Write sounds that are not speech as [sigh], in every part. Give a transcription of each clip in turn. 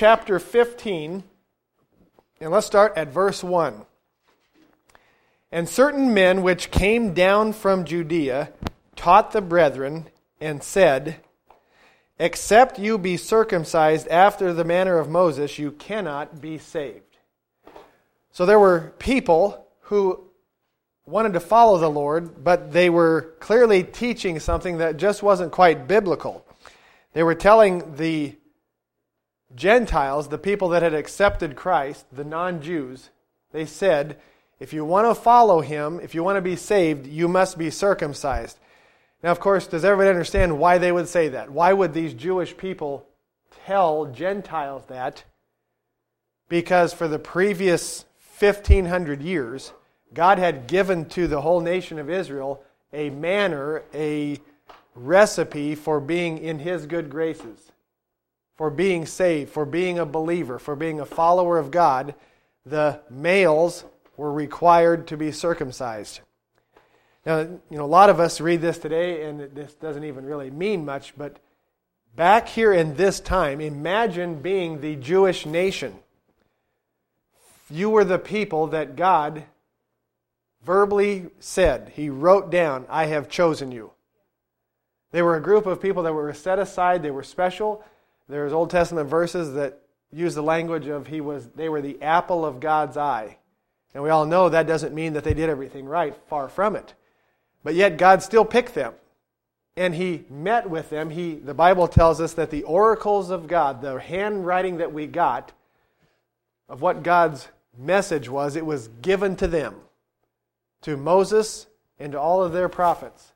chapter 15, and let's start at verse 1. And certain men which came down from Judea taught the brethren and said, Except you be circumcised after the manner of Moses, you cannot be saved. So there were people who wanted to follow the Lord, but they were clearly teaching something that just wasn't quite biblical. They were telling the Gentiles, the people that had accepted Christ, the non Jews, they said, if you want to follow him, if you want to be saved, you must be circumcised. Now, of course, does everybody understand why they would say that? Why would these Jewish people tell Gentiles that? Because for the previous 1500 years, God had given to the whole nation of Israel a manner, a recipe for being in His good graces, for being saved, for being a believer, for being a follower of God. The males were required to be circumcised. Now, you know, a lot of us read this today, and this doesn't even really mean much, but back here in this time, imagine being the Jewish nation. You were the people that God verbally said, He wrote down, I have chosen you. They were a group of people that were set aside, they were special. There's Old Testament verses that use the language of he was they were the apple of God's eye. And we all know that doesn't mean that they did everything right, far from it. But yet God still picked them. And he met with them. He the Bible tells us that the oracles of God, the handwriting that we got of what God's message was, it was given to them to Moses and to all of their prophets.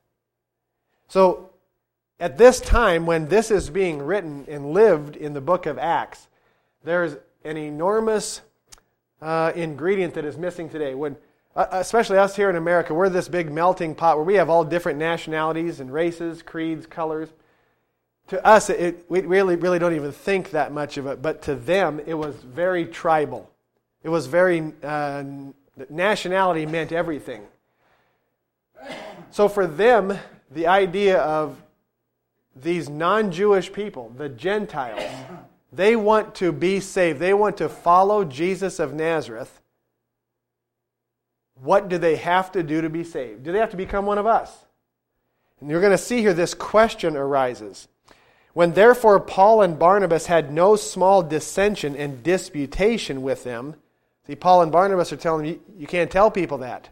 So, at this time, when this is being written and lived in the book of Acts, there's an enormous uh, ingredient that is missing today. When, uh, especially us here in America, we're this big melting pot where we have all different nationalities and races, creeds, colors. To us, it, we really, really don't even think that much of it, but to them, it was very tribal. It was very uh, nationality meant everything. So for them, the idea of these non Jewish people, the Gentiles, they want to be saved. They want to follow Jesus of Nazareth. What do they have to do to be saved? Do they have to become one of us? And you're going to see here this question arises. When therefore Paul and Barnabas had no small dissension and disputation with them, See, Paul and Barnabas are telling you, you can't tell people that.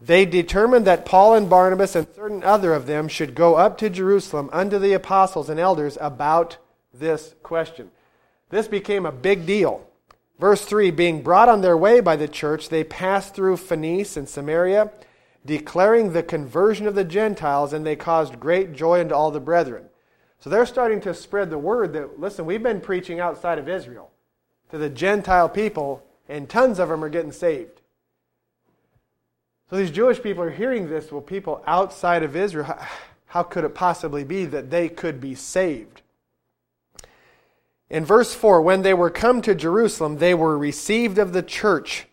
They determined that Paul and Barnabas and certain other of them should go up to Jerusalem unto the apostles and elders about this question. This became a big deal. Verse 3 Being brought on their way by the church, they passed through Phoenice and Samaria, declaring the conversion of the Gentiles, and they caused great joy unto all the brethren. So they're starting to spread the word that, listen, we've been preaching outside of Israel to the Gentile people, and tons of them are getting saved. So these Jewish people are hearing this. Well, people outside of Israel, how could it possibly be that they could be saved? In verse 4, when they were come to Jerusalem, they were received of the church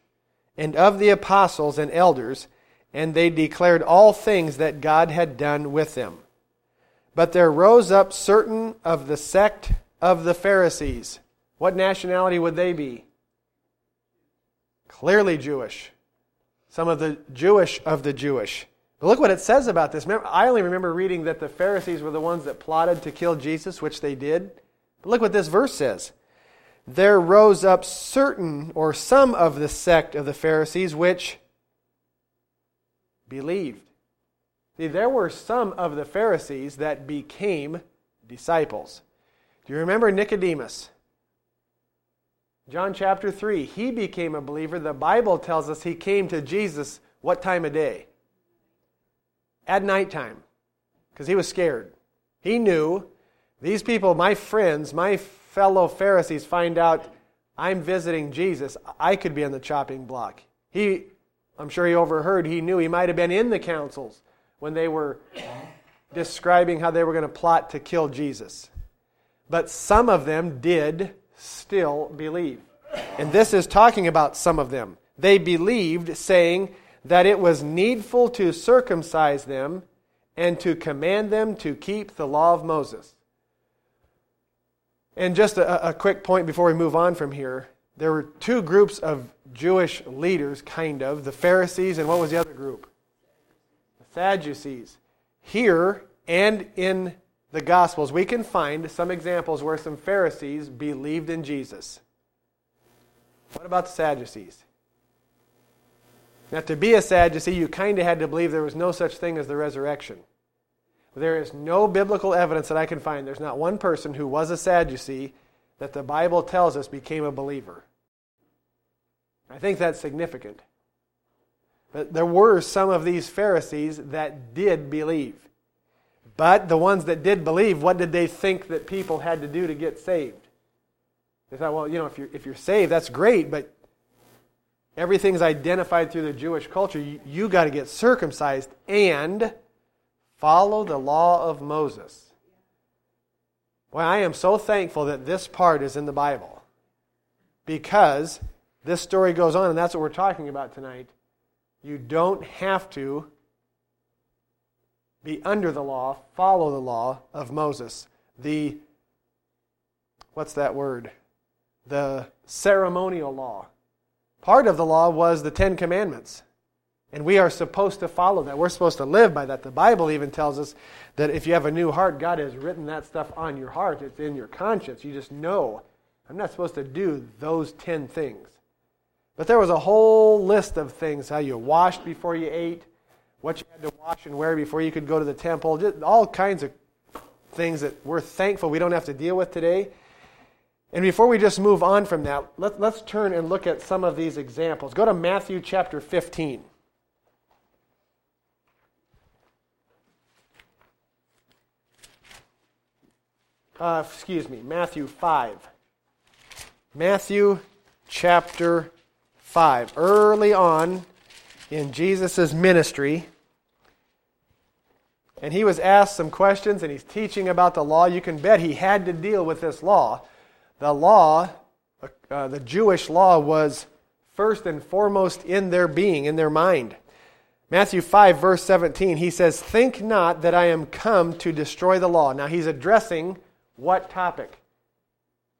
and of the apostles and elders, and they declared all things that God had done with them. But there rose up certain of the sect of the Pharisees what nationality would they be? Clearly Jewish. Some of the Jewish of the Jewish. But look what it says about this. I only remember reading that the Pharisees were the ones that plotted to kill Jesus, which they did. But look what this verse says. There rose up certain or some of the sect of the Pharisees which believed. See, there were some of the Pharisees that became disciples. Do you remember Nicodemus? John chapter 3, he became a believer. The Bible tells us he came to Jesus what time of day? At nighttime, because he was scared. He knew these people, my friends, my fellow Pharisees, find out I'm visiting Jesus. I could be on the chopping block. He, I'm sure he overheard, he knew he might have been in the councils when they were describing how they were going to plot to kill Jesus. But some of them did still believe. And this is talking about some of them. They believed, saying that it was needful to circumcise them and to command them to keep the law of Moses. And just a, a quick point before we move on from here. There were two groups of Jewish leaders, kind of the Pharisees, and what was the other group? The Sadducees. Here and in the Gospels, we can find some examples where some Pharisees believed in Jesus. What about the Sadducees? Now, to be a Sadducee, you kind of had to believe there was no such thing as the resurrection. There is no biblical evidence that I can find. There's not one person who was a Sadducee that the Bible tells us became a believer. I think that's significant. But there were some of these Pharisees that did believe. But the ones that did believe, what did they think that people had to do to get saved? They thought, well, you know, if you're, if you're saved, that's great, but everything's identified through the Jewish culture. You, you got to get circumcised and follow the law of Moses. Well, I am so thankful that this part is in the Bible because this story goes on, and that's what we're talking about tonight. You don't have to be under the law, follow the law of Moses. The, what's that word? The ceremonial law. Part of the law was the Ten Commandments. And we are supposed to follow that. We're supposed to live by that. The Bible even tells us that if you have a new heart, God has written that stuff on your heart. It's in your conscience. You just know, I'm not supposed to do those 10 things. But there was a whole list of things how you washed before you ate, what you had to wash and wear before you could go to the temple, just all kinds of things that we're thankful we don't have to deal with today. And before we just move on from that, let, let's turn and look at some of these examples. Go to Matthew chapter 15. Uh, excuse me, Matthew 5. Matthew chapter 5. Early on in Jesus' ministry, and he was asked some questions and he's teaching about the law. You can bet he had to deal with this law. The law, uh, the Jewish law, was first and foremost in their being, in their mind. Matthew 5, verse 17, he says, Think not that I am come to destroy the law. Now he's addressing what topic?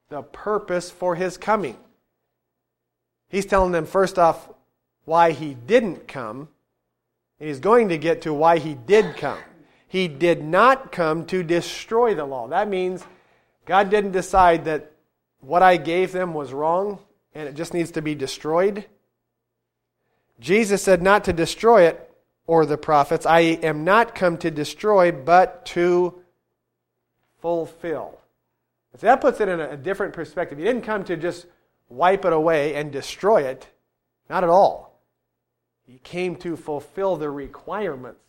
The purpose for his coming. He's telling them, first off, why he didn't come. And he's going to get to why he did come. He did not come to destroy the law. That means God didn't decide that what I gave them was wrong and it just needs to be destroyed. Jesus said not to destroy it or the prophets. I am not come to destroy, but to fulfill. That puts it in a different perspective. He didn't come to just wipe it away and destroy it. Not at all. He came to fulfill the requirements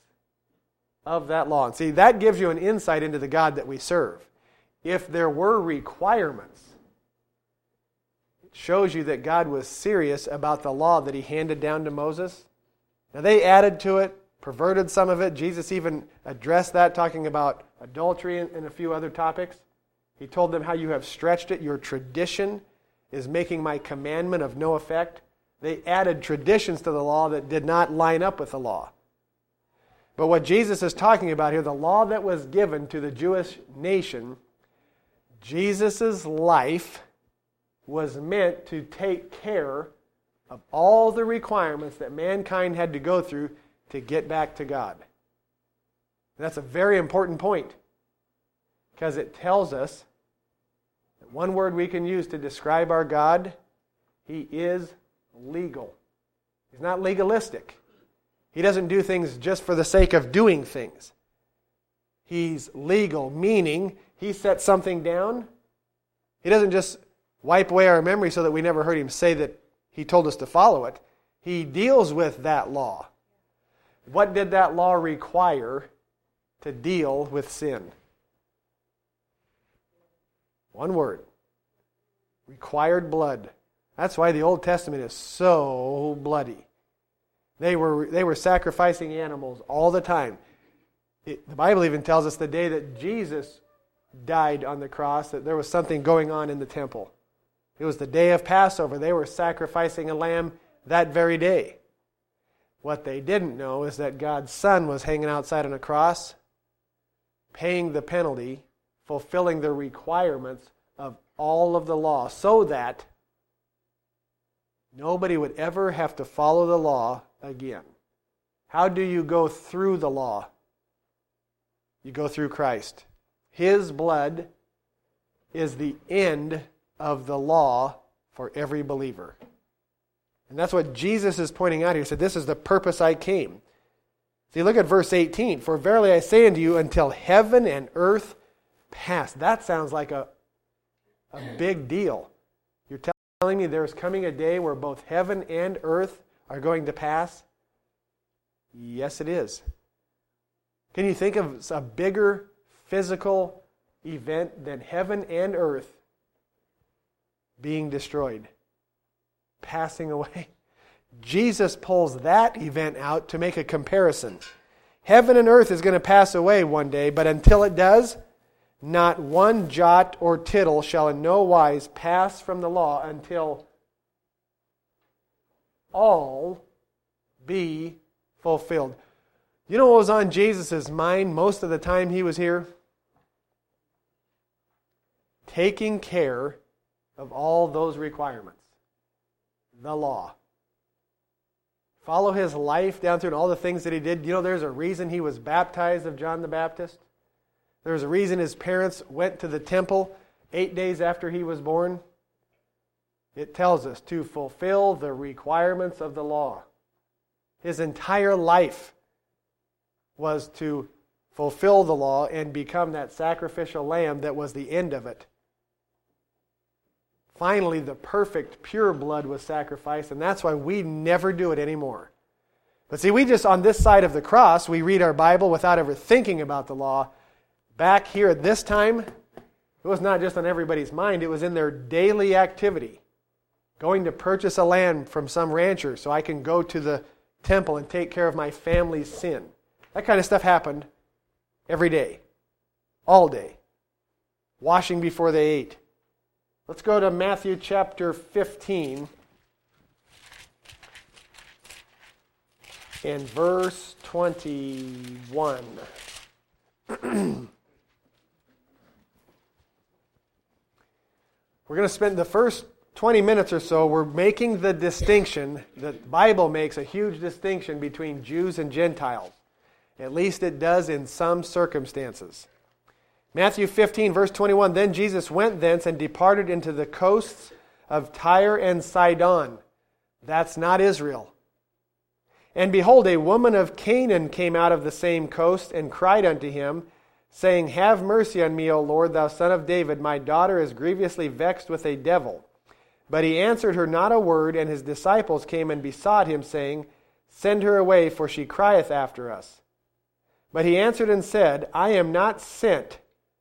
of that law. And see, that gives you an insight into the God that we serve. If there were requirements, it shows you that God was serious about the law that he handed down to Moses. Now, they added to it, perverted some of it. Jesus even addressed that, talking about adultery and a few other topics. He told them how you have stretched it. Your tradition is making my commandment of no effect. They added traditions to the law that did not line up with the law. But what Jesus is talking about here, the law that was given to the Jewish nation, Jesus' life was meant to take care of all the requirements that mankind had to go through to get back to God. That's a very important point because it tells us that one word we can use to describe our God, He is legal. He's not legalistic. He doesn't do things just for the sake of doing things. He's legal, meaning he sets something down. He doesn't just wipe away our memory so that we never heard him say that he told us to follow it. He deals with that law. What did that law require to deal with sin? One word required blood. That's why the Old Testament is so bloody. They were, they were sacrificing animals all the time. It, the Bible even tells us the day that Jesus died on the cross that there was something going on in the temple. It was the day of Passover. They were sacrificing a lamb that very day. What they didn't know is that God's Son was hanging outside on a cross, paying the penalty, fulfilling the requirements of all of the law so that nobody would ever have to follow the law again. How do you go through the law? You go through Christ. His blood is the end of the law for every believer. And that's what Jesus is pointing out here. He said, This is the purpose I came. See, look at verse 18. For verily I say unto you, until heaven and earth pass. That sounds like a, a big deal. You're telling me there's coming a day where both heaven and earth are going to pass? Yes, it is. Can you think of a bigger physical event than heaven and earth being destroyed, passing away? [laughs] Jesus pulls that event out to make a comparison. Heaven and earth is going to pass away one day, but until it does, not one jot or tittle shall in no wise pass from the law until all be fulfilled. You know what was on Jesus' mind most of the time he was here? Taking care of all those requirements. The law. Follow his life down through and all the things that he did. You know, there's a reason he was baptized of John the Baptist. There's a reason his parents went to the temple eight days after he was born. It tells us to fulfill the requirements of the law. His entire life was to fulfill the law and become that sacrificial lamb that was the end of it. Finally, the perfect, pure blood was sacrificed, and that's why we never do it anymore. But see, we just, on this side of the cross, we read our Bible without ever thinking about the law, back here at this time, it was not just on everybody's mind, it was in their daily activity. Going to purchase a land from some rancher so I can go to the temple and take care of my family's sin. That kind of stuff happened every day, all day. Washing before they ate. Let's go to Matthew chapter 15 and verse 21. [clears throat] We're going to spend the first 20 minutes or so, we're making the distinction, that the Bible makes a huge distinction between Jews and Gentiles. At least it does in some circumstances. Matthew 15, verse 21 Then Jesus went thence and departed into the coasts of Tyre and Sidon. That's not Israel. And behold, a woman of Canaan came out of the same coast and cried unto him, saying, Have mercy on me, O Lord, thou son of David. My daughter is grievously vexed with a devil. But he answered her not a word, and his disciples came and besought him, saying, Send her away, for she crieth after us. But he answered and said, I am not sent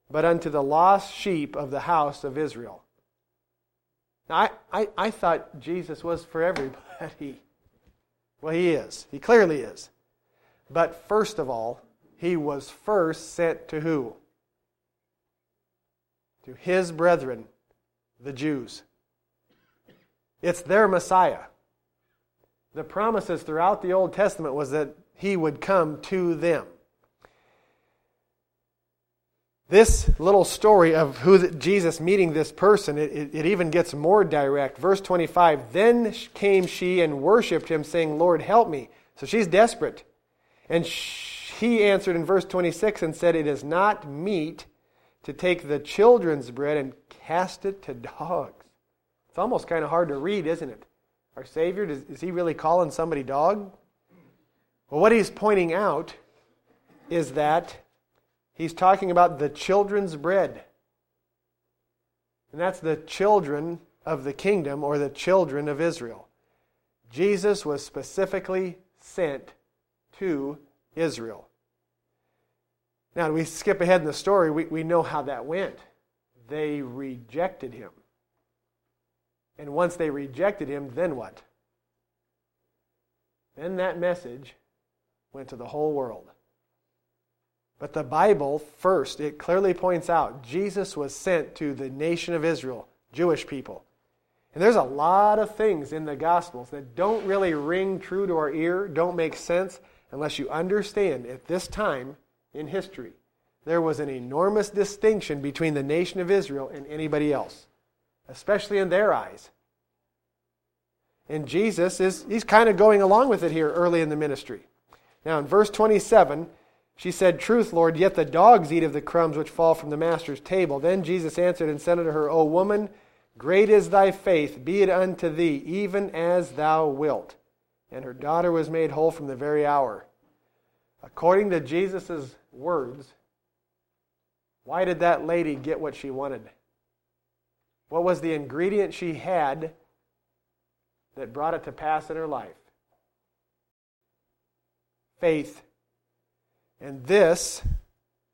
but unto the lost sheep of the house of Israel. Now, I, I, I thought Jesus was for everybody. [laughs] Well, he is. He clearly is. But first of all, he was first sent to who? To his brethren, the Jews. It's their Messiah. The promises throughout the Old Testament was that he would come to them. This little story of who Jesus meeting this person, it, it, it, even gets more direct. Verse 25 Then came she and worshipped him, saying, Lord, help me. So she's desperate. And he answered in verse 26 and said, It is not meet to take the children's bread and cast it to dogs. It's almost kind of hard to read, isn't it? Our Savior, does, is he really calling somebody dog? Well, what he's pointing out is that he's talking about the children's bread. And that's the children of the kingdom or the children of Israel. Jesus was specifically sent to Israel. Now, we skip ahead in the story, we, we know how that went. They rejected him. And once they rejected him, then what? Then that message went to the whole world. But the Bible, first, it clearly points out Jesus was sent to the nation of Israel, Jewish people. And there's a lot of things in the Gospels that don't really ring true to our ear, don't make sense, unless you understand at this time in history there was an enormous distinction between the nation of Israel and anybody else, especially in their eyes. And Jesus is he's kind of going along with it here early in the ministry. Now in verse 27, she said, Truth, Lord, yet the dogs eat of the crumbs which fall from the master's table. Then Jesus answered and said unto her, O woman, great is thy faith, be it unto thee, even as thou wilt. And her daughter was made whole from the very hour. According to Jesus' words, why did that lady get what she wanted? What was the ingredient she had that brought it to pass in her life? Faith. And this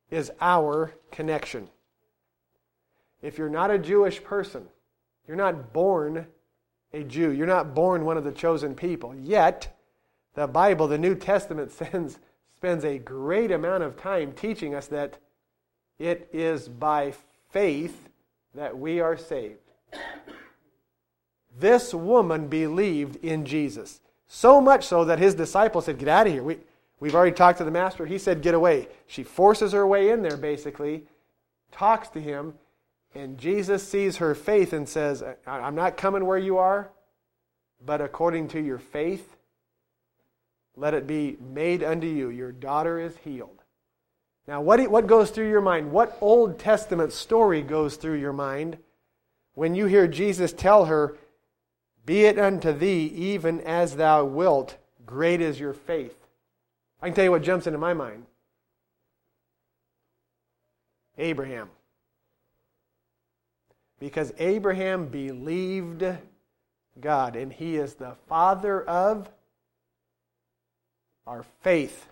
is our connection. If you're not a Jewish person, you're not born a Jew, you're not born one of the chosen people, yet the Bible, the New Testament, [laughs] sends, spends a great amount of time teaching us that it is by faith that we are saved. This woman believed in Jesus. So much so that his disciples said, Get out of here. We, we've already talked to the master. He said, Get away. She forces her way in there, basically, talks to him, and Jesus sees her faith and says, I'm not coming where you are, but according to your faith, let it be made unto you. Your daughter is healed. Now, what, what goes through your mind? What Old Testament story goes through your mind when you hear Jesus tell her, Be it unto thee even as thou wilt, great is your faith? I can tell you what jumps into my mind Abraham. Because Abraham believed God, and he is the father of our faith.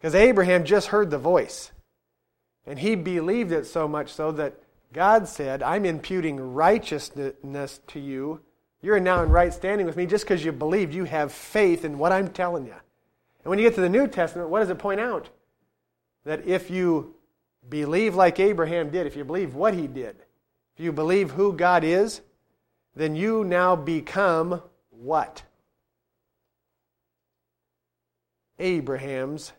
Because Abraham just heard the voice. And he believed it so much so that God said, I'm imputing righteousness to you. You're now in right standing with me just because you believed. You have faith in what I'm telling you. And when you get to the New Testament, what does it point out? That if you believe like Abraham did, if you believe what he did, if you believe who God is, then you now become what? Abraham's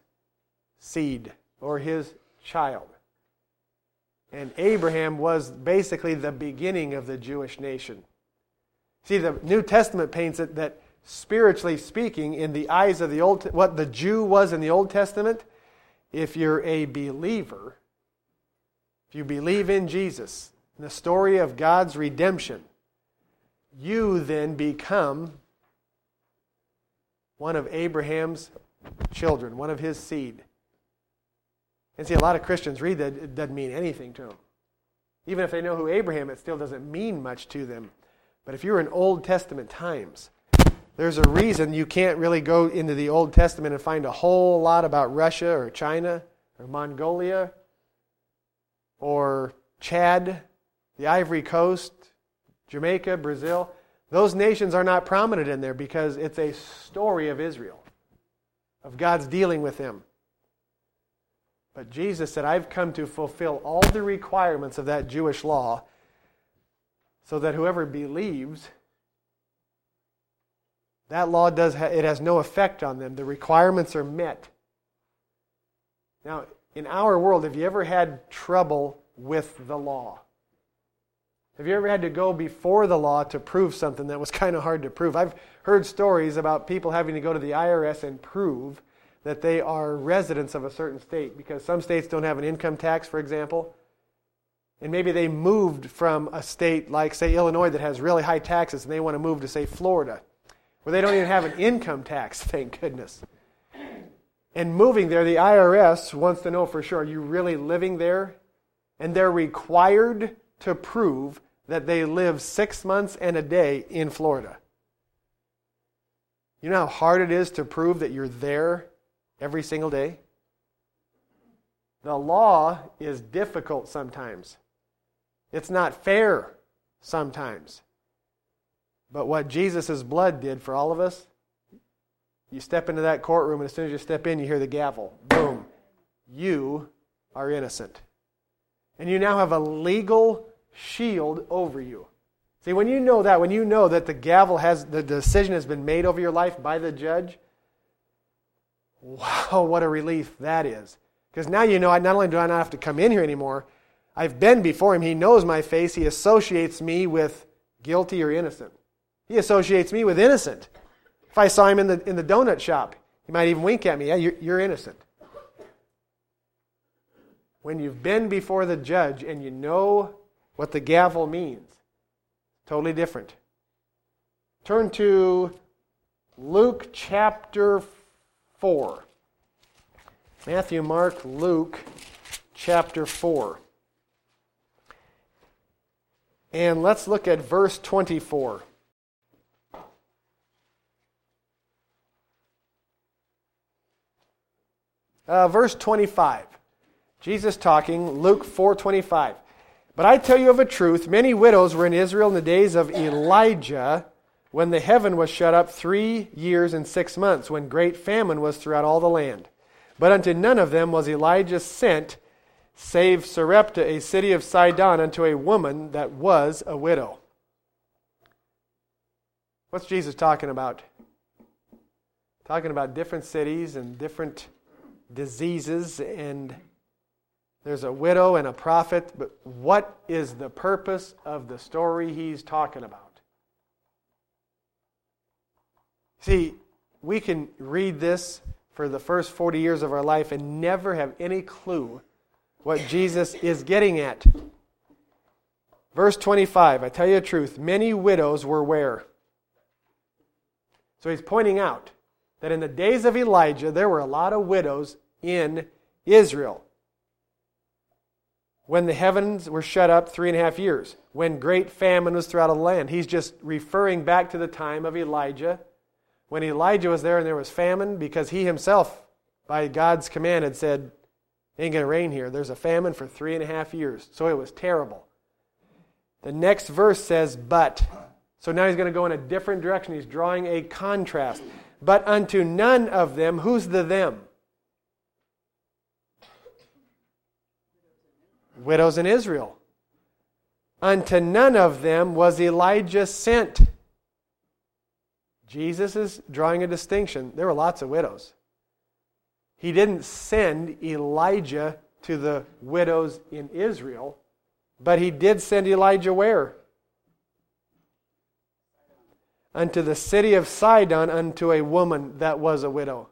seed or his child. And Abraham was basically the beginning of the Jewish nation. See, the New Testament paints it that spiritually speaking, in the eyes of the Old, what the Jew was in the Old Testament, if you're a believer, if you believe in Jesus, in the story of God's redemption, you then become one of Abraham's children, one of his seed. And see, a lot of Christians read that, it doesn't mean anything to them. Even if they know who Abraham, it still doesn't mean much to them. But if you're in Old Testament times, there's a reason you can't really go into the Old Testament and find a whole lot about Russia or China or Mongolia or Chad, the Ivory Coast, Jamaica, Brazil. Those nations are not prominent in there because it's a story of Israel, of God's dealing with them. But Jesus said, I've come to fulfill all the requirements of that Jewish law so that whoever believes, that law does ha- it has no effect on them. The requirements are met. Now, in our world, have you ever had trouble with the law? Have you ever had to go before the law to prove something that was [laughs] kind of hard to prove? I've heard stories about people having to go to the IRS and prove that they are residents of a certain state because some states don't have an income tax, for example. And maybe they moved from a state like, say, Illinois that has really high taxes and they want to move to, say, Florida, where they don't even have an income tax, [laughs] thank goodness. And moving there, the IRS wants to know for sure are you really living there? And they're required to prove that they live six months and a day in Florida. You know how hard it is to prove that you're there every single day? The law is difficult sometimes. It's not fair sometimes. But what Jesus' blood did for all of us, you step into that courtroom, and as soon as you step in, you hear the gavel. Boom. You are innocent. And you now have a legal shield over you. See, when you know that, when you know that the gavel has, the decision has been made over your life by the judge, Wow, what a relief that is. Because now you know, I not only do I not have to come in here anymore, I've been before him. He knows my face. He associates me with guilty or innocent. He associates me with innocent. If I saw him in the, in the donut shop, he might even wink at me. Yeah, you're, you're innocent. When you've been before the judge and you know what the gavel means, totally different. Turn to Luke chapter 4. Matthew, Mark, Luke chapter 4. And let's look at verse 24. Uh, verse 25. Jesus talking, Luke 4:25. But I tell you of a truth, many widows were in Israel in the days of Elijah, when the heaven was shut up 3 years and 6 months, when great famine was throughout all the land. But unto none of them was Elijah sent, save Sarepta, a city of Sidon, unto a woman that was a widow. What's Jesus talking about? Talking about different cities and different diseases, and there's a widow and a prophet, but what is the purpose of the story he's talking about? See, we can read this for the first 40 years of our life and never have any clue what Jesus is getting at. Verse 25, I tell you the truth, many widows were where? So he's pointing out that in the days of Elijah, there were a lot of widows in Israel. When the heavens were shut up three and a half years, when great famine was throughout the land. He's just referring back to the time of Elijah when Elijah was there and there was famine because he himself, by God's command, had said, Ain't going to rain here. There's a famine for three and a half years. So it was terrible. The next verse says, But. So now he's going to go in a different direction. He's drawing a contrast. But unto none of them, who's the them? Widows in Israel. Unto none of them was Elijah sent. Jesus is drawing a distinction. There were lots of widows. He didn't send Elijah to the widows in Israel, but he did send Elijah where? Unto the city of Sidon, unto a woman that was a widow.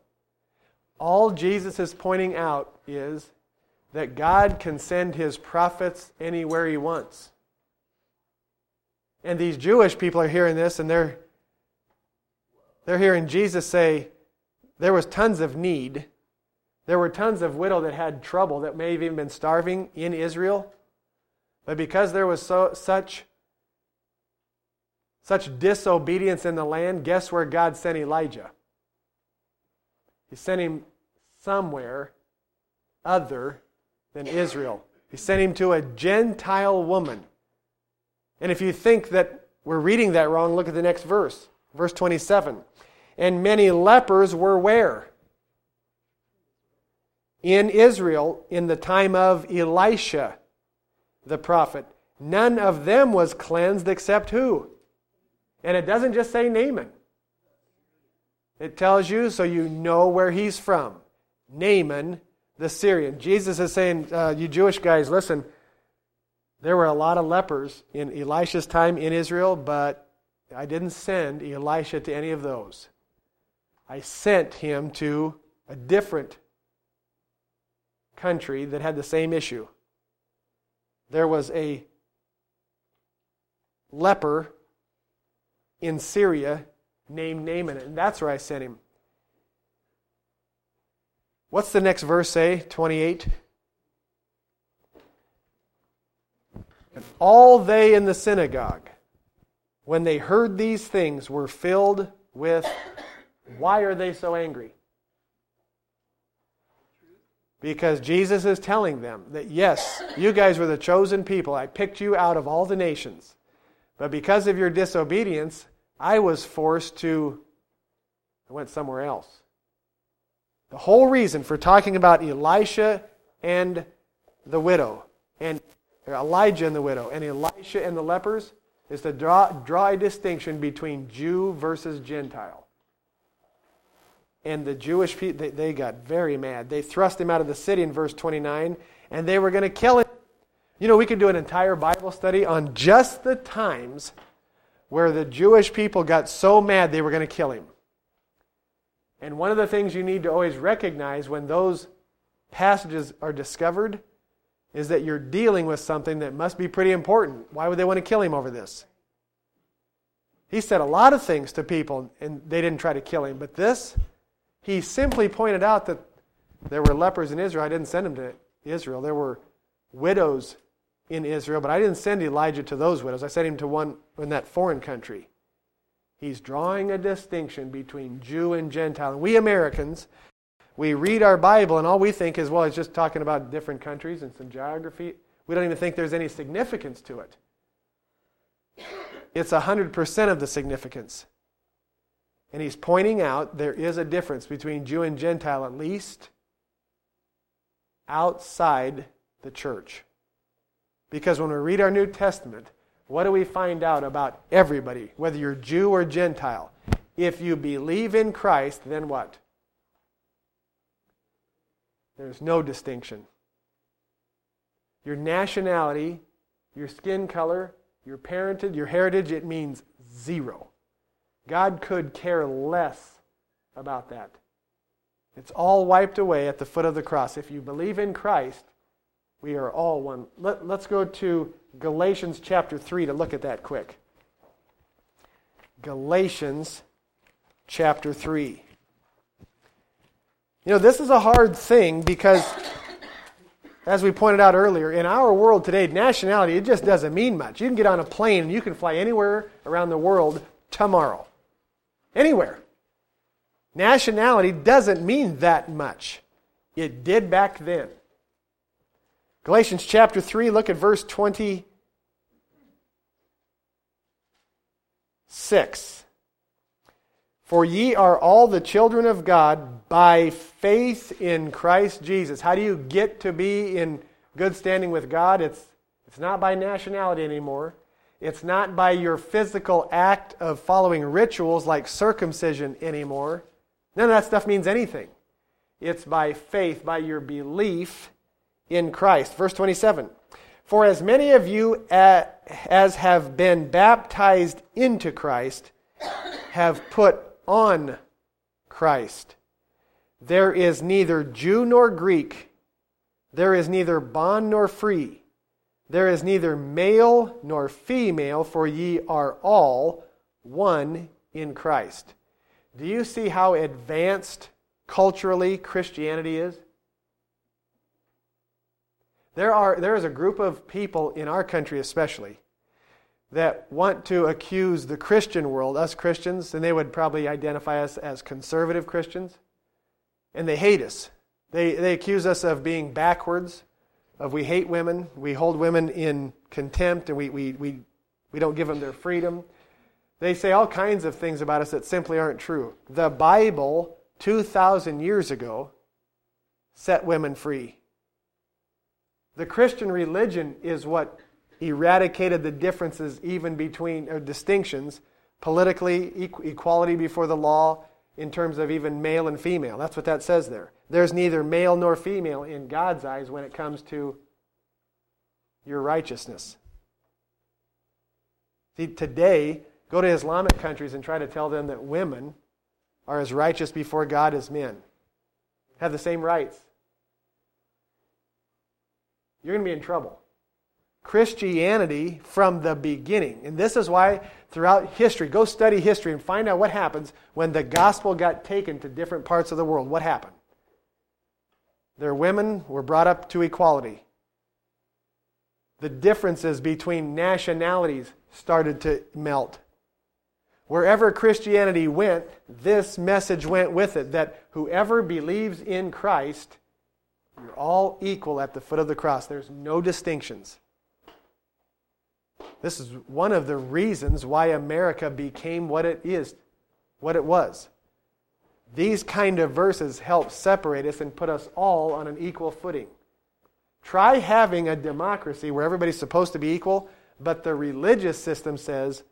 All Jesus is pointing out is that God can send his prophets anywhere he wants. And these Jewish people are hearing this and they're they're hearing Jesus say there was tons of need. There were tons of widow that had trouble that may have even been starving in Israel. But because there was so, such, such disobedience in the land, guess where God sent Elijah? He sent him somewhere other than Israel. He sent him to a Gentile woman. And if you think that we're reading that wrong, look at the next verse. Verse 27. And many lepers were where? In Israel in the time of Elisha, the prophet. None of them was cleansed except who? And it doesn't just say Naaman. It tells you so you know where he's from. Naaman the Syrian. Jesus is saying, uh, you Jewish guys, listen, there were a lot of lepers in Elisha's time in Israel, but I didn't send Elisha to any of those. I sent him to a different country that had the same issue. There was a leper in Syria named Naaman, and that's where I sent him. What's the next verse say? 28. And all they in the synagogue, when they heard these things, were filled with why are they so angry? Because Jesus is telling them that, yes, you guys were the chosen people. I picked you out of all the nations. But because of your disobedience, I was forced to, I went somewhere else. The whole reason for talking about Elisha and the widow, and Elijah and the widow, and Elisha and the lepers, is to draw, draw a distinction between Jew versus Gentile. And the Jewish people, they, they got very mad. They thrust him out of the city in verse 29, and they were going to kill him. You know, we could do an entire Bible study on just the times where the Jewish people got so mad they were going to kill him. And one of the things you need to always recognize when those passages are discovered is that you're dealing with something that must be pretty important. Why would they want to kill him over this? He said a lot of things to people and they didn't try to kill him, but this, he simply pointed out that there were lepers in Israel. I didn't send him to Israel. There were widows in Israel, but I didn't send Elijah to those widows. I sent him to one in that foreign country. He's drawing a distinction between Jew and Gentile. And we Americans, we read our Bible and all we think is, well, it's just talking about different countries and some geography. We don't even think there's any significance to it. It's 100% of the significance. And he's pointing out there is a difference between Jew and Gentile, at least outside the church. Because when we read our New Testament, what do we find out about everybody, whether you're Jew or Gentile? If you believe in Christ, then what? There's no distinction. Your nationality, your skin color, your parentage, your heritage, it means zero. God could care less about that. It's all wiped away at the foot of the cross. If you believe in Christ, we are all one. Let, us go to Galatians chapter 3 to look at that quick. Galatians chapter 3. You know, this is a hard thing because, as we pointed out earlier, in our world today, nationality, it just doesn't mean much. You can get on a plane and you can fly anywhere around the world tomorrow. Anywhere. Nationality doesn't mean that much. It did back then. Galatians chapter 3, look at verse 26. For ye are all the children of God by faith in Christ Jesus. How do you get to be in good standing with God? It's, it's not by nationality anymore. It's not by your physical act of following rituals like circumcision anymore. None of that stuff means anything. It's by faith, by your belief in Christ. Verse 27 For as many of you as have been baptized into Christ have put on Christ. There is neither Jew nor Greek, there is neither bond nor free, there is neither male nor female, for ye are all one in Christ. Do you see how advanced culturally Christianity is? There, are, there is a group of people in our country, especially, that want to accuse the Christian world, us Christians, and they would probably identify us as conservative Christians, and they hate us. They, they accuse us of being backwards, of we hate women, we hold women in contempt, and we, we, we, we don't give them their freedom. They say all kinds of things about us that simply aren't true. The Bible, 2,000 years ago, set women free. The Christian religion is what eradicated the differences even between, or distinctions, politically, equality before the law, in terms of even male and female. That's what that says there. There's neither male nor female in God's eyes when it comes to your righteousness. See, today, go to Islamic countries and try to tell them that women are as righteous before God as men, have the same rights, you're going to be in trouble. Christianity from the beginning. And this is why throughout history, go study history and find out what happens when the gospel got taken to different parts of the world. What happened? Their women were brought up to equality. The differences between nationalities started to melt. Wherever Christianity went, this message went with it that whoever believes in Christ you're all equal at the foot of the cross. There's no distinctions. This is one of the reasons why America became what it is, what it was. These kind of verses help separate us and put us all on an equal footing. Try having a democracy where everybody's supposed to be equal, but the religious system says,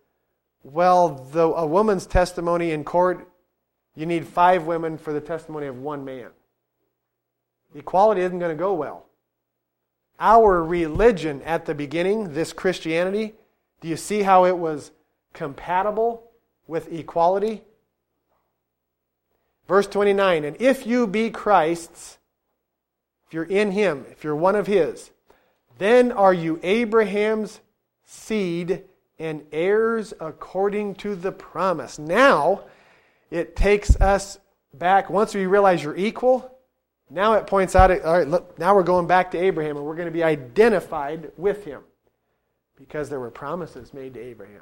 well, the, a woman's testimony in court you need five women for the testimony of one man. Equality isn't going to go well. Our religion at the beginning, this Christianity, do you see how it was compatible with equality? Verse 29 And if you be Christ's, if you're in Him, if you're one of His, then are you Abraham's seed and heirs according to the promise. Now, it takes us back, once we realize you're equal, now it points out, all right, look, now we're going back to Abraham and we're going to be identified with him because there were promises made to Abraham.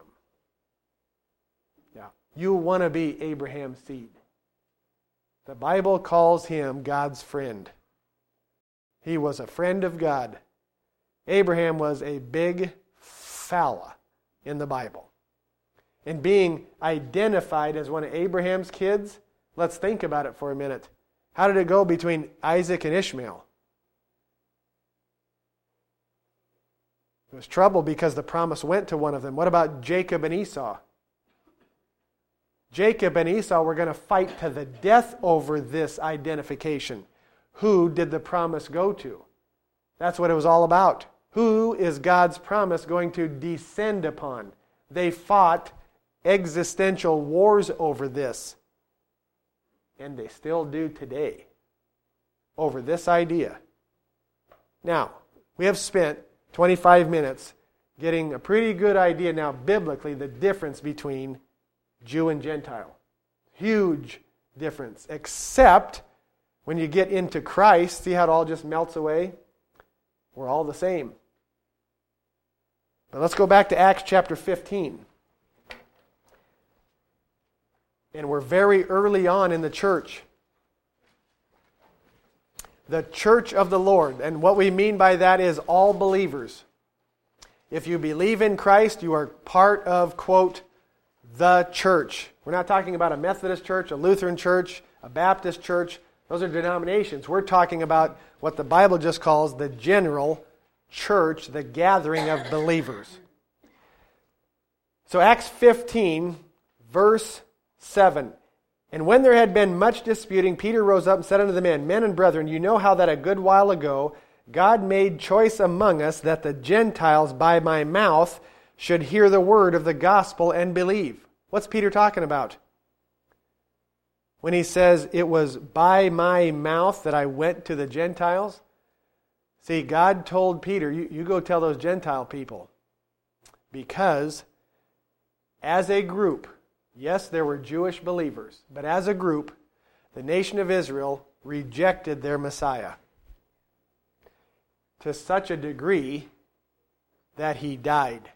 Yeah. You want to be Abraham's seed. The Bible calls him God's friend. He was a friend of God. Abraham was a big fella in the Bible. And being identified as one of Abraham's kids, let's think about it for a minute. How did it go between Isaac and Ishmael? It was trouble because the promise went to one of them. What about Jacob and Esau? Jacob and Esau were going to fight to the death over this identification. Who did the promise go to? That's what it was all about. Who is God's promise going to descend upon? They fought existential wars over this. And they still do today over this idea. Now, we have spent 25 minutes getting a pretty good idea now, biblically, the difference between Jew and Gentile. Huge difference. Except when you get into Christ, see how it all just melts away? We're all the same. But let's go back to Acts chapter 15. And we're very early on in the church. The church of the Lord. And what we mean by that is all believers. If you believe in Christ, you are part of, quote, the church. We're not talking about a Methodist church, a Lutheran church, a Baptist church. Those are denominations. We're talking about what the Bible just calls the general church, the gathering of believers. So, Acts 15, verse 7. And when there had been much disputing, Peter rose up and said unto the men, Men and brethren, you know how that a good while ago God made choice among us that the Gentiles by my mouth should hear the word of the gospel and believe. What's Peter talking about? When he says, It was by my mouth that I went to the Gentiles? See, God told Peter, you, you go tell those Gentile people. Because as a group, yes, there were Jewish believers, but as a group, the nation of Israel rejected their Messiah to such a degree that he died.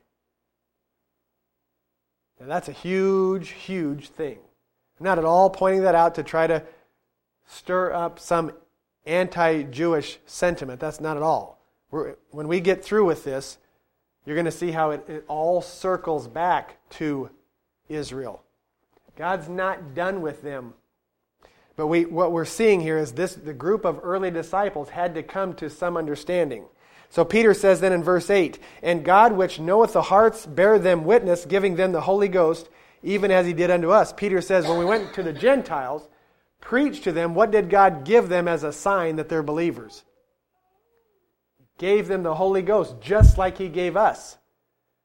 Now, that's a huge, huge thing. I'm not at all pointing that out to try to stir up some anti Jewish sentiment. That's not at all. We're, when we get through with this, you're going to see how it, it all circles back to Israel. God's not done with them. But we, what we're seeing here is this the group of early disciples had to come to some understanding. So Peter says then in verse 8, And God, which knoweth the hearts, bear them witness, giving them the Holy Ghost, even as he did unto us. Peter says, When we went to the Gentiles, preached to them, what did God give them as a sign that they're believers? Gave them the Holy Ghost, just like He gave us.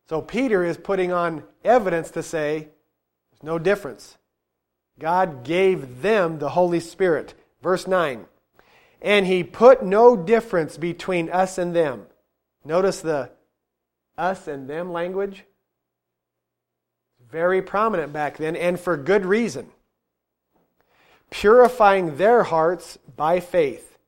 So Peter is putting on evidence to say there's no difference. God gave them the Holy Spirit. Verse 9. And He put no difference between us and them. Notice the us and them language. Very prominent back then, and for good reason purifying their hearts by faith.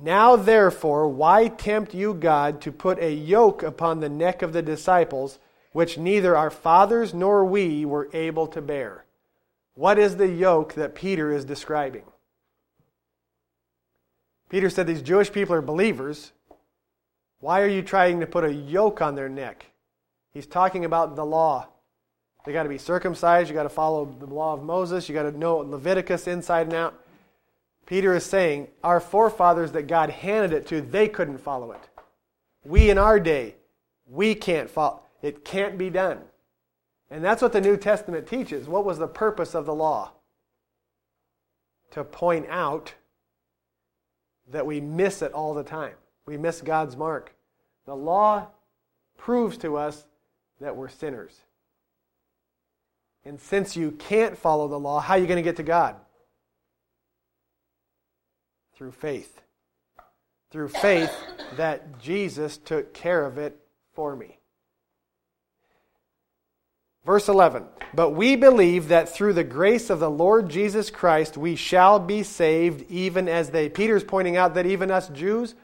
Now, therefore, why tempt you God to put a yoke upon the neck of the disciples, which neither our fathers nor we were able to bear? What is the yoke that Peter is describing? Peter said these Jewish people are believers. Why are you trying to put a yoke on their neck? He's talking about the law. They got to be circumcised. You got to follow the law of Moses. You got to know Leviticus inside and out. Peter is saying our forefathers that God handed it to, they couldn't follow it. We in our day, we can't follow. It can't be done. And that's what the New Testament teaches. What was the purpose of the law? to point out that we miss it all the time. We miss God's mark. The law proves to us that we're sinners. And since you can't follow the law, how are you going to get to God? Through faith. Through faith that Jesus took care of it for me. Verse 11 But we believe that through the grace of the Lord Jesus Christ we shall be saved, even as they. Peter's pointing out that even us Jews,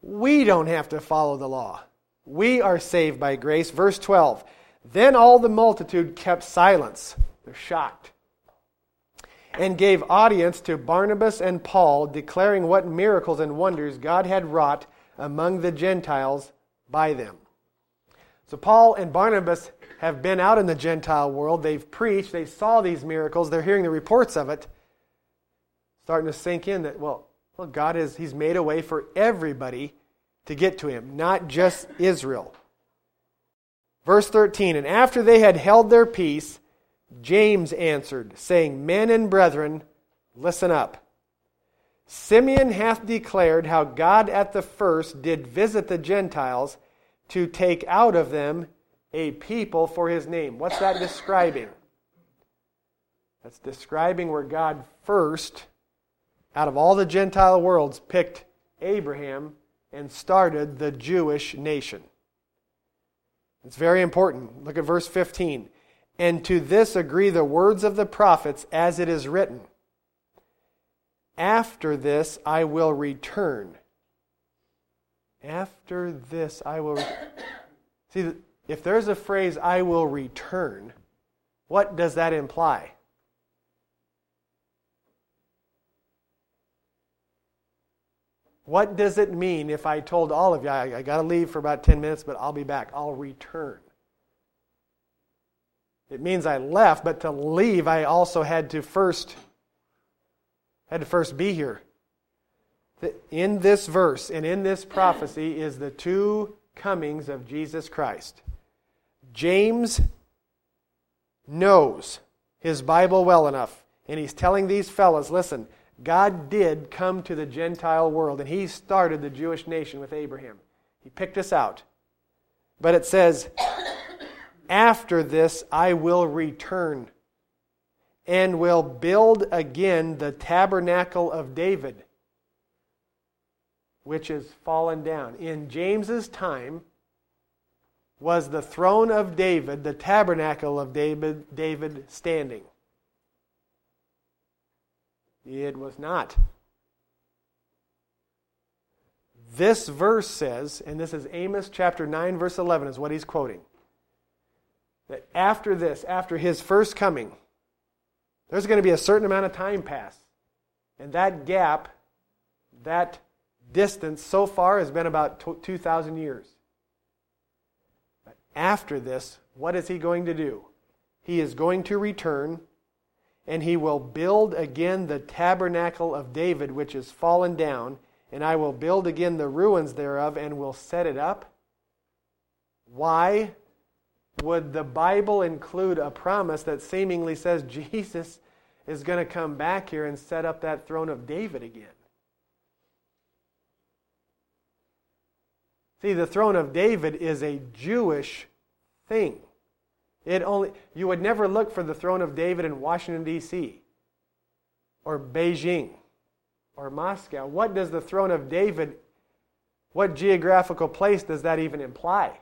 we don't have to follow the law. We are saved by grace. Verse 12 Then all the multitude kept silence. They're shocked. And gave audience to Barnabas and Paul, declaring what miracles and wonders God had wrought among the Gentiles by them. So Paul and Barnabas have been out in the Gentile world. They've preached. They saw these miracles. They're hearing the reports of it. Starting to sink in that, well, well God is, He's made a way for everybody to get to Him, not just Israel. Verse 13 And after they had held their peace, James answered, saying, Men and brethren, listen up. Simeon hath declared how God at the first did visit the Gentiles to take out of them a people for his name. What's that describing? That's describing where God first, out of all the Gentile worlds, picked Abraham and started the Jewish nation. It's very important. Look at verse 15. And to this agree the words of the prophets as it is written After this I will return. After this I will. See, if there's a phrase, I will return, what does that imply? What does it mean if I told all of you, I, I got to leave for about 10 minutes, but I'll be back? I'll return. It means I left, but to leave, I also had to first had to first be here. In this verse and in this prophecy is the two comings of Jesus Christ. James knows his Bible well enough, and he's telling these fellows listen, God did come to the Gentile world, and he started the Jewish nation with Abraham. He picked us out. But it says, After this I will return and will build again the tabernacle of David, which is fallen down. In James's time, was the throne of David, the tabernacle of David, David standing? It was not. This verse says, and this is Amos chapter 9, verse 11, is what he's quoting. That after this, after his first coming, there's going to be a certain amount of time pass. And that gap, that distance so far has been about 2,000 years after this, what is he going to do? He is going to return and he will build again the tabernacle of David, which is fallen down, and I will build again the ruins thereof and will set it up. Why would the Bible include a promise that seemingly says Jesus is going to come back here and set up that throne of David again? See, the throne of David is a Jewish thing. It only you would never look for the throne of David in Washington D.C. or Beijing or Moscow. What does the throne of David what geographical place does that even imply?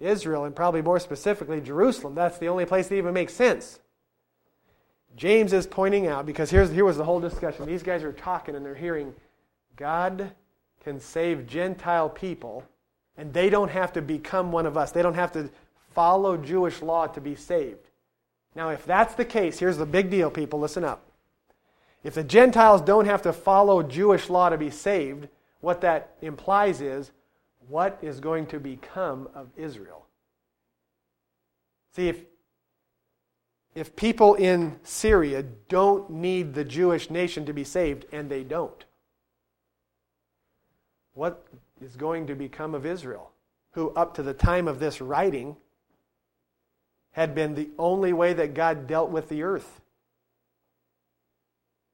Israel, and probably more specifically Jerusalem. That's the only place that even makes sense. James is pointing out, because here's, here was the whole discussion. These guys are talking and they're hearing God can save Gentile people, and they don't have to become one of us. They don't have to follow Jewish law to be saved. Now, if that's the case, here's the big deal, people. Listen up. If the Gentiles don't have to follow Jewish law to be saved, what that implies is what is going to become of Israel? See, if, if people in Syria don't need the Jewish nation to be saved, and they don't, what is going to become of Israel, who up to the time of this writing had been the only way that God dealt with the earth.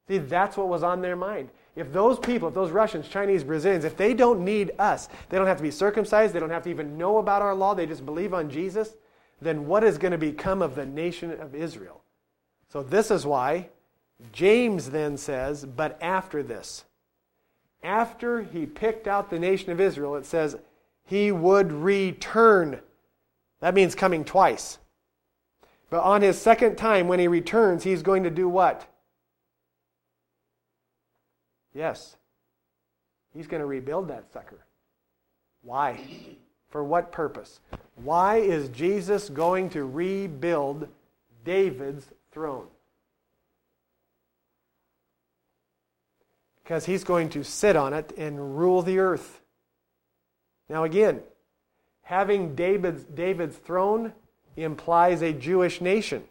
See, that's what was on their mind. If those people, if those Russians, Chinese, Brazilians, if they don't need us, they don't have to be circumcised, they don't have to even know about our law, they just believe on Jesus, then what is going to become of the nation of Israel? So, this is why James then says, but after this, after he picked out the nation of Israel, it says he would return. That means coming twice. But on his second time, when he returns, he's going to do what? Yes. He's going to rebuild that sucker. Why? For what purpose? Why is Jesus going to rebuild David's throne? Because he's going to sit on it and rule the earth. Now, again, having David's, David's throne implies a Jewish nation.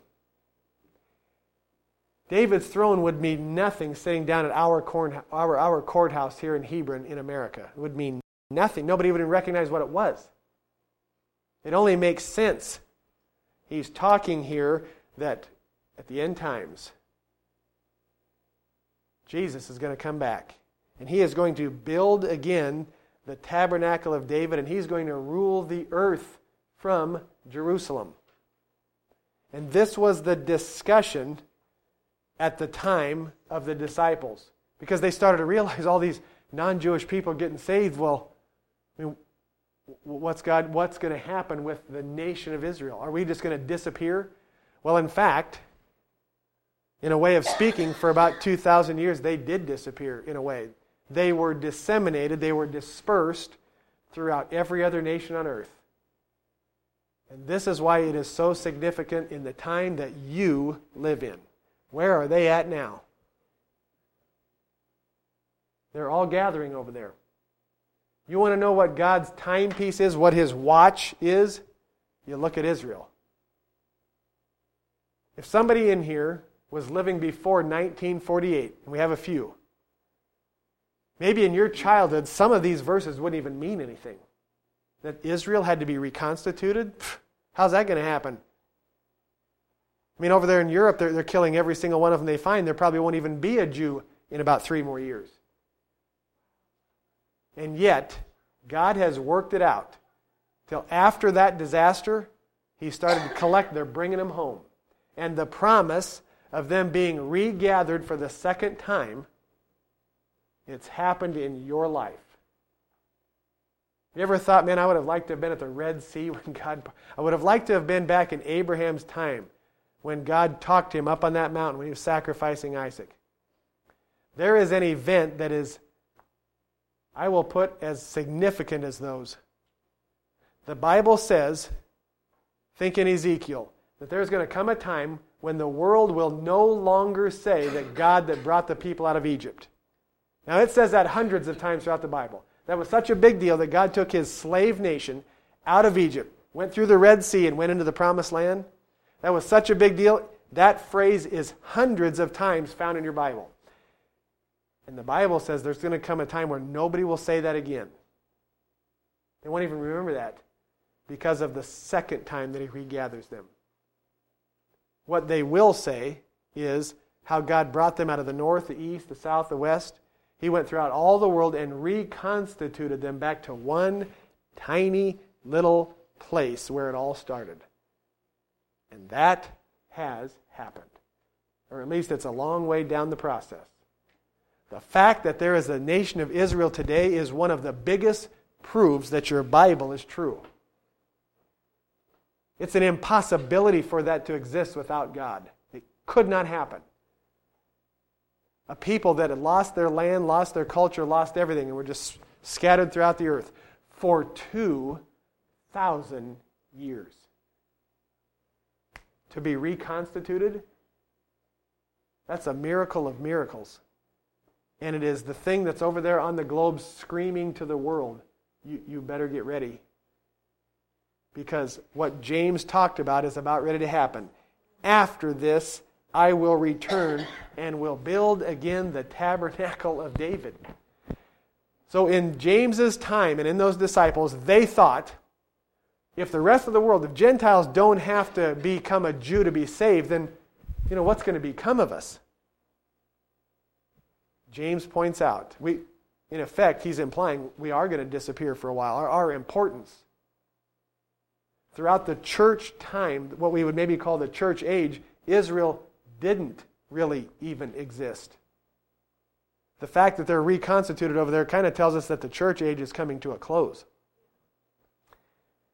David's throne would mean nothing sitting down at our, our, our courthouse here in Hebron in America. It would mean nothing. Nobody would even recognize what it was. It only makes sense. He's talking here that at the end times, Jesus is going to come back. And he is going to build again the tabernacle of David, and he's going to rule the earth from Jerusalem. And this was the discussion at the time of the disciples because they started to realize all these non Jewish people getting saved. Well, I mean, what's God what's going to happen with the nation of Israel? Are we just going to disappear? Well, in fact, in a way of speaking, for about 2,000 years, they did disappear in a way. They were disseminated, they were dispersed throughout every other nation on earth. And this is why it is so significant in the time that you live in. Where are they at now? They're all gathering over there. You want to know what God's timepiece is, what his watch is? You look at Israel. If somebody in here was living before 1948, and we have a few, maybe in your childhood, some of these verses wouldn't even mean anything. That Israel had to be reconstituted? How's that going to happen? I mean, over there in Europe, they're, they're killing every single one of them they find. There probably won't even be a Jew in about three more years. And yet, God has worked it out. Till after that disaster, He started to collect, they're bringing them home. And the promise of them being regathered for the second time, it's happened in your life. You ever thought, man, I would have liked to have been at the Red Sea [laughs] when God, I would have liked to have been back in Abraham's time when God talked to him up on that mountain when he was sacrificing Isaac. There is an event that is, I will put as significant as those. The Bible says, think in Ezekiel, that there's going to come a time when the world will no longer say that God that brought the people out of Egypt. Now, it says that hundreds of times throughout the Bible. That was such a big deal that God took his slave nation out of Egypt, went through the Red Sea, and went into the promised land. That was such a big deal. That phrase is hundreds of times found in your Bible. And the Bible says there's going to come a time where nobody will say that again. They won't even remember that because of the second time that he regathers them. What they will say is how God brought them out of the north, the east, the south, the west. He went throughout all the world and reconstituted them back to one tiny little place where it all started. And that has happened. Or at least it's a long way down the process. The fact that there is a nation of Israel today is one of the biggest proofs that your Bible is true. It's an impossibility for that to exist without God. It could not happen. A people that had lost their land, lost their culture, lost everything, and were just scattered throughout the earth for 2,000 years to be reconstituted, that's a miracle of miracles. And it is the thing that's over there on the globe screaming to the world you, you better get ready. Because what James talked about is about ready to happen. After this, I will return and will build again the tabernacle of David. So, in James's time and in those disciples, they thought if the rest of the world, if Gentiles don't have to become a Jew to be saved, then, you know, what's going to become of us? James points out, we, in effect, he's implying we are going to disappear for a while. Our, our importance throughout the church time, what we would maybe call the church age, Israel didn't really even exist. The fact that they're reconstituted over there kind of tells us that the church age is coming to a close.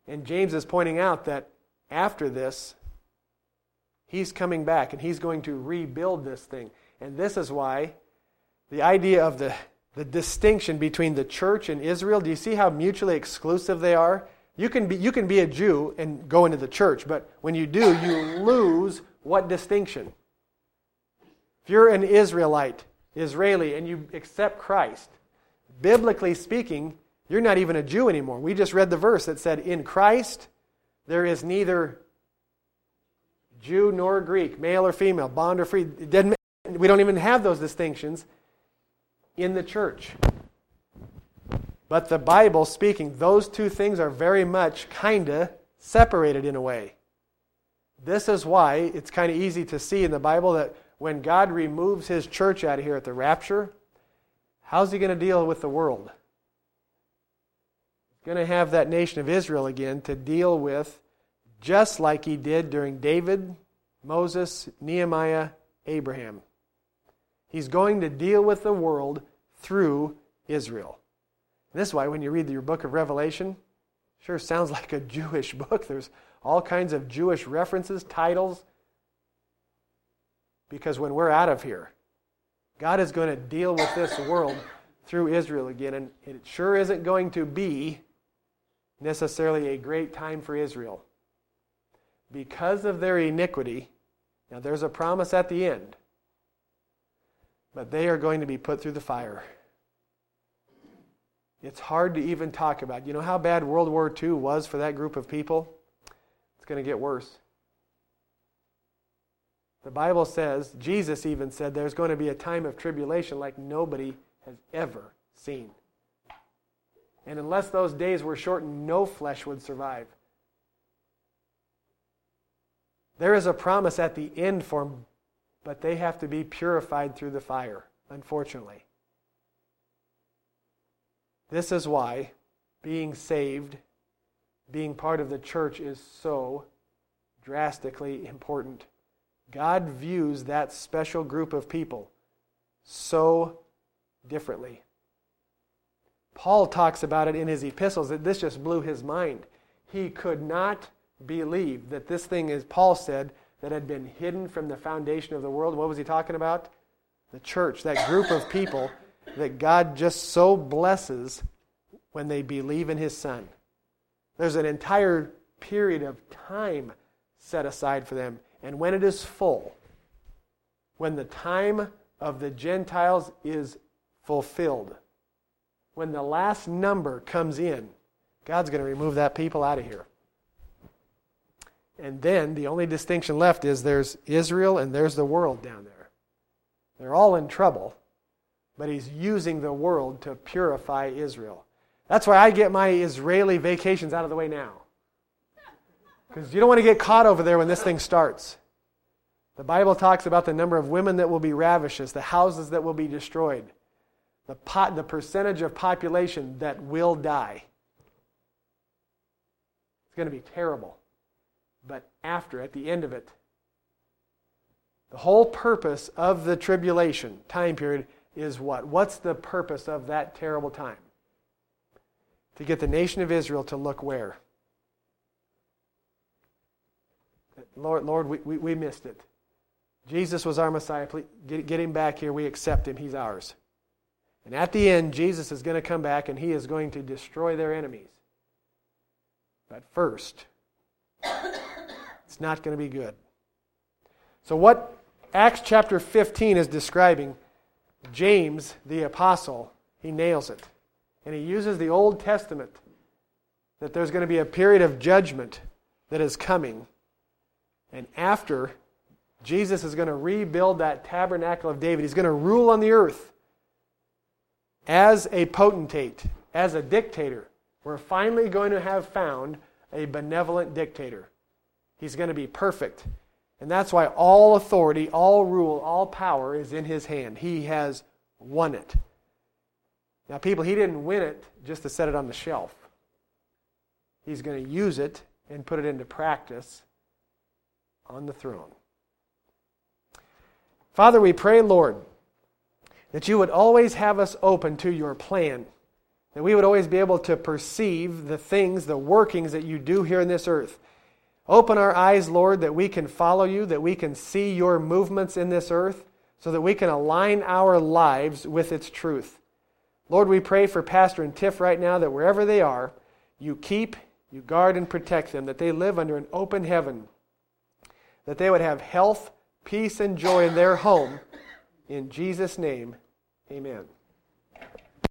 And James is pointing out that after this, he's coming back and he's going to rebuild this thing. And this is why the idea of the, the distinction between the church and Israel, do you see how mutually exclusive they are? You can, be, you can be a Jew and go into the church, but when you do, you lose what distinction? If you're an Israelite, Israeli, and you accept Christ, biblically speaking, you're not even a Jew anymore. We just read the verse that said, In Christ, there is neither Jew nor Greek, male or female, bond or free. we don't even have those distinctions in the church. But the Bible speaking, those two things are very much kind of separated in a way. This is why it's kind of easy to see in the Bible that when God removes his church out of here at the rapture, how's he going to deal with the world? He's going to have that nation of Israel again to deal with just like he did during David, Moses, Nehemiah, Abraham. He's going to deal with the world through Israel. This is why when you read your book of Revelation, sure sounds [laughs] like a Jewish book. There's all kinds of Jewish references, titles. Because when we're out of here, God is going to deal with this world through Israel again. And it sure isn't going to be necessarily a great time for Israel. Because of their iniquity, now there's a promise at the end, but they are going to be put through the fire. It's hard to even talk about. You know how bad World War II was for that group of people? It's going to get worse. The Bible says, Jesus even said, there's going to be a time of tribulation like nobody has ever seen. And unless those days were shortened, no flesh would survive. There is a promise at the end for them, but they have to be purified through the fire, unfortunately. This is why being saved, being part of the church, is so drastically important. God views that special group of people so differently. Paul talks about it in his epistles that this just blew his mind. He could not believe that this thing, as Paul said, that had been hidden from the foundation of the world. What was he talking about? The church, that group of people that God just so blesses when they believe in His Son. There's an entire period of time set aside for them. And when it is full, when the time of the Gentiles is fulfilled, when the last number comes in, God's going to remove that people out of here. And then the only distinction left is there's Israel and there's the world down there. They're all in trouble but he's using the world to purify Israel. That's why I get my Israeli vacations out of the way now. Because you don't want to get caught over there when this thing starts. The Bible talks about the number of women that will be ravished, the houses that will be destroyed, the, pot, the percentage of population that will die. It's going to be terrible. But after, at the end of it, the whole purpose of the tribulation time period is what? What's the purpose of that terrible time? To get the nation of Israel to look where? Lord, Lord we, we, we missed it. Jesus was our Messiah. Please get, get him back here. We accept him. He's ours. And at the end, Jesus is going to come back and he is going to destroy their enemies. But first, it's not going to be good. So, what Acts chapter 15 is describing James, the apostle, he nails it. And he uses the Old Testament that there's going to be a period of judgment that is coming. And after, Jesus is going to rebuild that tabernacle of David. He's going to rule on the earth as a potentate, as a dictator. We're finally going to have found a benevolent dictator. He's going to be perfect. And that's why all authority, all rule, all power is in his hand. He has won it. Now, people, he didn't win it just to set it on the shelf. He's going to use it and put it into practice on the throne. Father, we pray, Lord, that you would always have us open to your plan, that we would always be able to perceive the things, the workings that you do here in this earth. Open our eyes, Lord, that we can follow you, that we can see your movements in this earth, so that we can align our lives with its truth. Lord, we pray for Pastor and Tiff right now that wherever they are, you keep, you guard, and protect them, that they live under an open heaven, that they would have health, peace, and joy in their home. In Jesus' name, amen.